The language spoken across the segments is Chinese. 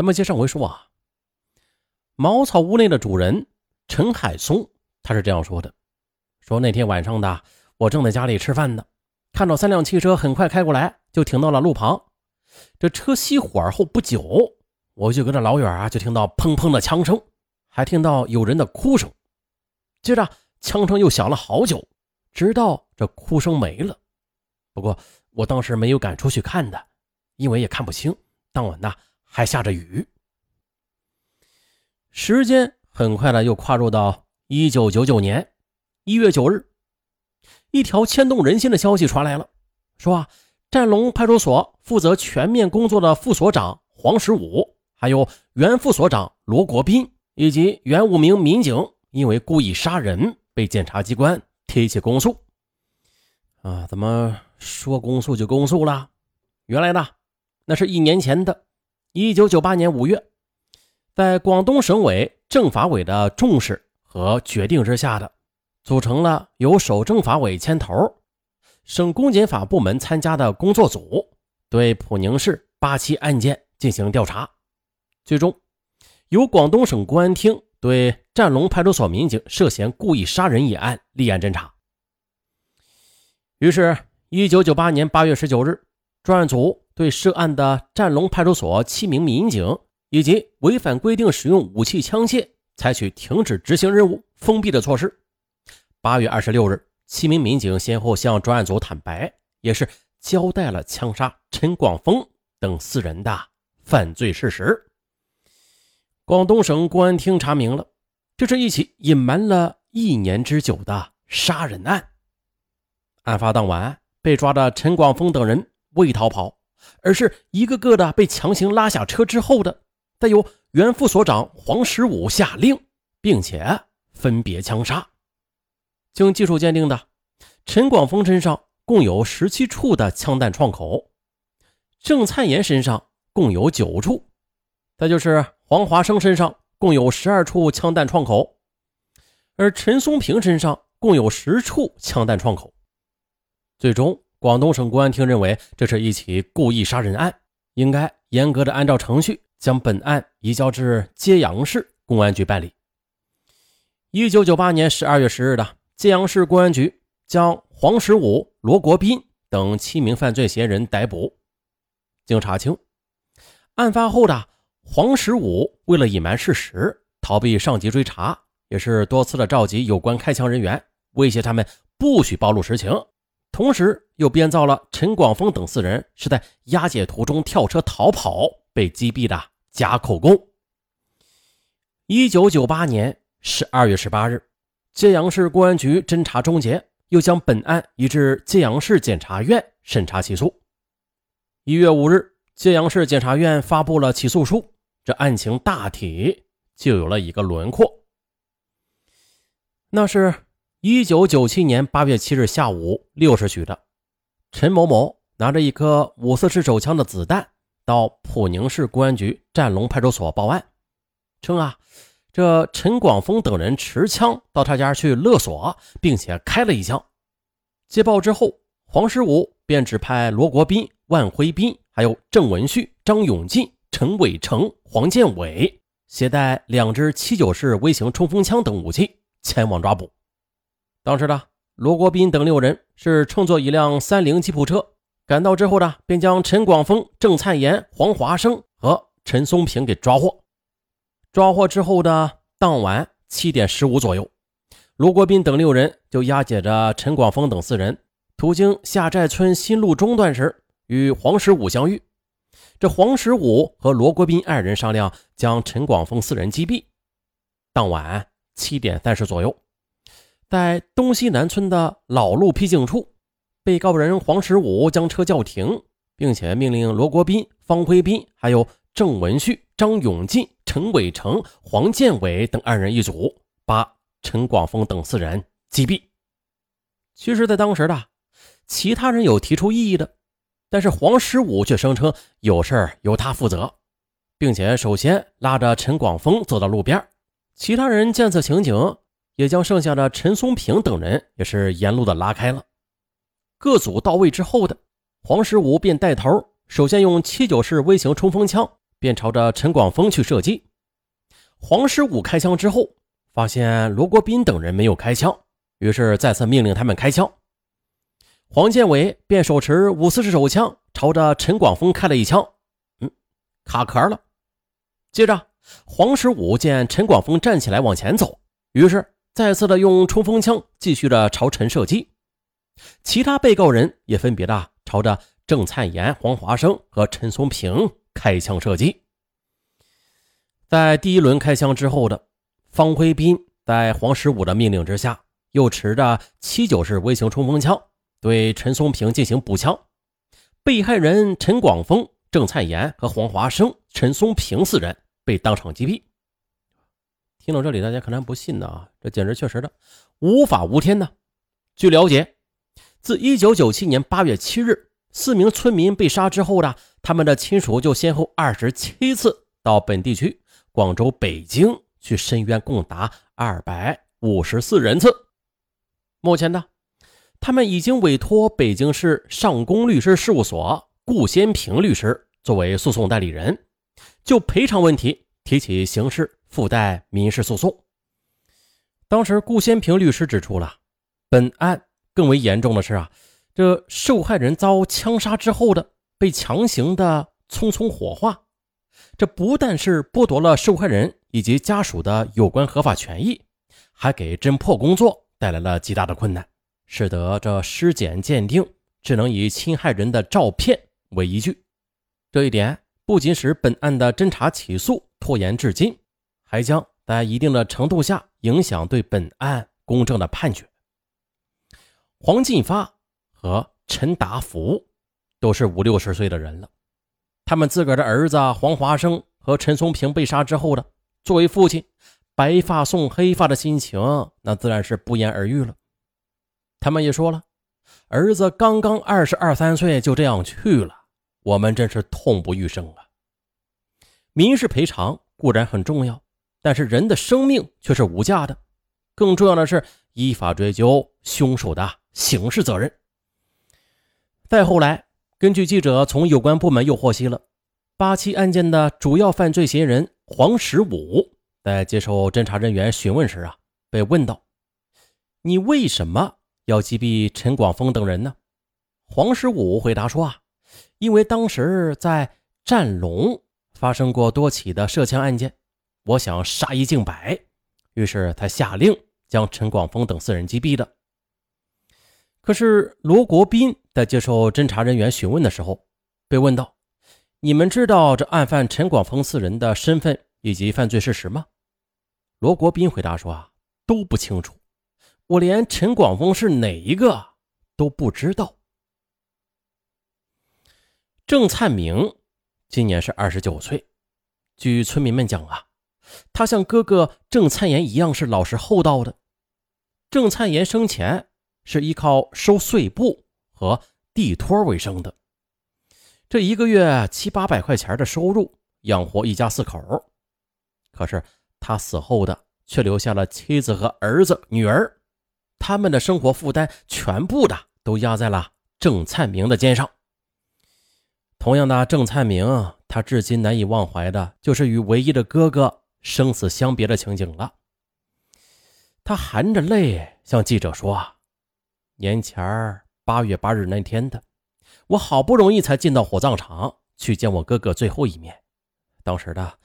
咱们接上回说啊，茅草屋内的主人陈海松，他是这样说的：说那天晚上的，我正在家里吃饭呢，看到三辆汽车很快开过来，就停到了路旁。这车熄火后不久，我就隔着老远啊，就听到砰砰的枪声，还听到有人的哭声。接着枪声又响了好久，直到这哭声没了。不过我当时没有敢出去看的，因为也看不清。当晚呐。还下着雨，时间很快的又跨入到一九九九年一月九日，一条牵动人心的消息传来了，说啊，战龙派出所负责全面工作的副所长黄十五，还有原副所长罗国斌以及原五名民警，因为故意杀人被检察机关提起公诉。啊，怎么说公诉就公诉了？原来呢，那是一年前的。一九九八年五月，在广东省委政法委的重视和决定之下的，组成了由省政法委牵头、省公检法部门参加的工作组，对普宁市八起案件进行调查。最终，由广东省公安厅对占龙派出所民警涉嫌故意杀人一案立案侦查。于是，一九九八年八月十九日，专案组。对涉案的战龙派出所七名民警以及违反规定使用武器枪械，采取停止执行任务、封闭的措施。八月二十六日，七名民警先后向专案组坦白，也是交代了枪杀陈广峰等四人的犯罪事实。广东省公安厅查明了，这是一起隐瞒了一年之久的杀人案。案发当晚被抓的陈广峰等人未逃跑。而是一个个的被强行拉下车之后的，再由原副所长黄十五下令，并且分别枪杀。经技术鉴定的，陈广峰身上共有十七处的枪弹创口，郑灿岩身上共有九处，再就是黄华生身上共有十二处枪弹创口，而陈松平身上共有十处枪弹创口。最终。广东省公安厅认为这是一起故意杀人案，应该严格的按照程序将本案移交至揭阳市公安局办理。一九九八年十二月十日的揭阳市公安局将黄十五、罗国斌等七名犯罪嫌疑人逮捕。经查清，案发后的黄十五为了隐瞒事实，逃避上级追查，也是多次的召集有关开枪人员，威胁他们不许暴露实情。同时，又编造了陈广峰等四人是在押解途中跳车逃跑被击毙的假口供。一九九八年十二月十八日，揭阳市公安局侦查终结，又将本案移至揭阳市检察院审查起诉。一月五日，揭阳市检察院发布了起诉书，这案情大体就有了一个轮廓。那是。一九九七年八月七日下午六时许的，陈某某拿着一颗五四式手枪的子弹到普宁市公安局占龙派出所报案，称啊，这陈广峰等人持枪到他家去勒索，并且开了一枪。接报之后，黄十五便指派罗国斌、万辉斌，还有郑文旭、张永进、陈伟成、黄建伟携带两支七九式微型冲锋枪等武器前往抓捕。当时的罗国斌等六人是乘坐一辆三菱吉普车赶到之后呢，便将陈广峰、郑灿岩、黄华生和陈松平给抓获。抓获之后的当晚七点十五左右，罗国斌等六人就押解着陈广峰等四人，途经下寨村新路中段时，与黄十五相遇。这黄十五和罗国斌二人商量将陈广峰四人击毙。当晚七点三十左右。在东西南村的老路僻静处，被告人黄十五将车叫停，并且命令罗国斌、方辉斌还有郑文旭、张永进、陈伟成、黄建伟等二人一组，把陈广峰等四人击毙。其实，在当时的其他人有提出异议的，但是黄十五却声称有事由他负责，并且首先拉着陈广峰走到路边。其他人见此情景。也将剩下的陈松平等人也是沿路的拉开了。各组到位之后的黄十五便带头，首先用七九式微型冲锋枪便朝着陈广峰去射击。黄十五开枪之后，发现罗国斌等人没有开枪，于是再次命令他们开枪。黄建伟便手持五四式手枪朝着陈广峰开了一枪，嗯，卡壳了。接着，黄十五见陈广峰站起来往前走，于是再次的用冲锋枪继续的朝陈射击。其他被告人也分别的朝着郑灿炎、黄华生和陈松平开枪射击。在第一轮开枪之后的方辉斌，在黄十五的命令之下，又持着七九式微型冲锋枪对陈松平进行补枪。被害人陈广峰、郑灿炎和黄华生、陈松平四人被当场击毙。听到这里，大家可能不信呢啊，这简直确实的无法无天呢。据了解。自一九九七年八月七日，四名村民被杀之后呢，他们的亲属就先后二十七次到本地区广州、北京去申冤，共达二百五十四人次。目前呢，他们已经委托北京市上宫律师事务所顾先平律师作为诉讼代理人，就赔偿问题提起刑事附带民事诉讼。当时，顾先平律师指出了本案。更为严重的是啊，这受害人遭枪杀之后的被强行的匆匆火化，这不但是剥夺了受害人以及家属的有关合法权益，还给侦破工作带来了极大的困难，使得这尸检鉴定只能以侵害人的照片为依据。这一点不仅使本案的侦查起诉拖延至今，还将在一定的程度下影响对本案公正的判决。黄进发和陈达福都是五六十岁的人了，他们自个儿的儿子黄华生和陈松平被杀之后的，作为父亲，白发送黑发的心情那自然是不言而喻了。他们也说了，儿子刚刚二十二三岁就这样去了，我们真是痛不欲生啊！民事赔偿固然很重要，但是人的生命却是无价的，更重要的是依法追究凶手的。刑事责任。再后来，根据记者从有关部门又获悉了，八七案件的主要犯罪嫌疑人黄十五在接受侦查人员询问时啊，被问到：“你为什么要击毙陈广峰等人呢？”黄十五回答说：“啊，因为当时在战龙发生过多起的涉枪案件，我想杀一儆百，于是他下令将陈广峰等四人击毙的。”可是罗国斌在接受侦查人员询问的时候，被问到：“你们知道这案犯陈广峰四人的身份以及犯罪事实吗？”罗国斌回答说：“啊，都不清楚，我连陈广峰是哪一个都不知道。”郑灿明今年是二十九岁，据村民们讲啊，他像哥哥郑灿岩一样是老实厚道的。郑灿岩生前。是依靠收碎布和地托为生的，这一个月七八百块钱的收入养活一家四口。可是他死后的却留下了妻子和儿子、女儿，他们的生活负担全部的都压在了郑灿明的肩上。同样的，郑灿明他至今难以忘怀的就是与唯一的哥哥生死相别的情景了。他含着泪向记者说。年前八月八日那天的，我好不容易才进到火葬场去见我哥哥最后一面。当时的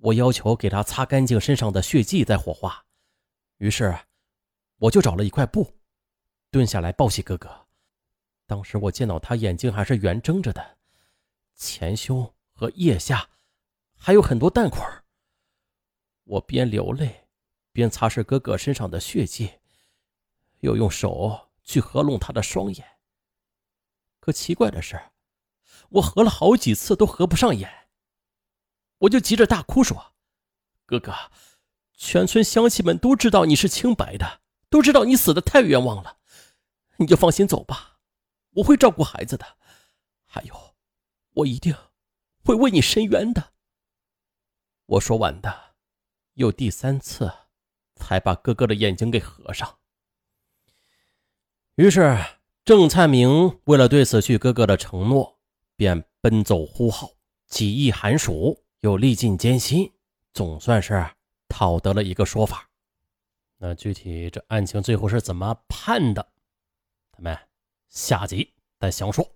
我要求给他擦干净身上的血迹再火化，于是我就找了一块布，蹲下来抱起哥哥。当时我见到他眼睛还是圆睁着的，前胸和腋下还有很多弹块。我边流泪边擦拭哥哥身上的血迹，又用手。去合拢他的双眼，可奇怪的是，我合了好几次都合不上眼。我就急着大哭说：“哥哥，全村乡亲们都知道你是清白的，都知道你死的太冤枉了，你就放心走吧，我会照顾孩子的，还有，我一定会为你伸冤的。”我说完的，又第三次才把哥哥的眼睛给合上。于是，郑灿明为了对死去哥哥的承诺，便奔走呼号，几易寒暑，又历尽艰辛，总算是讨得了一个说法。那具体这案情最后是怎么判的，咱们下集再详说。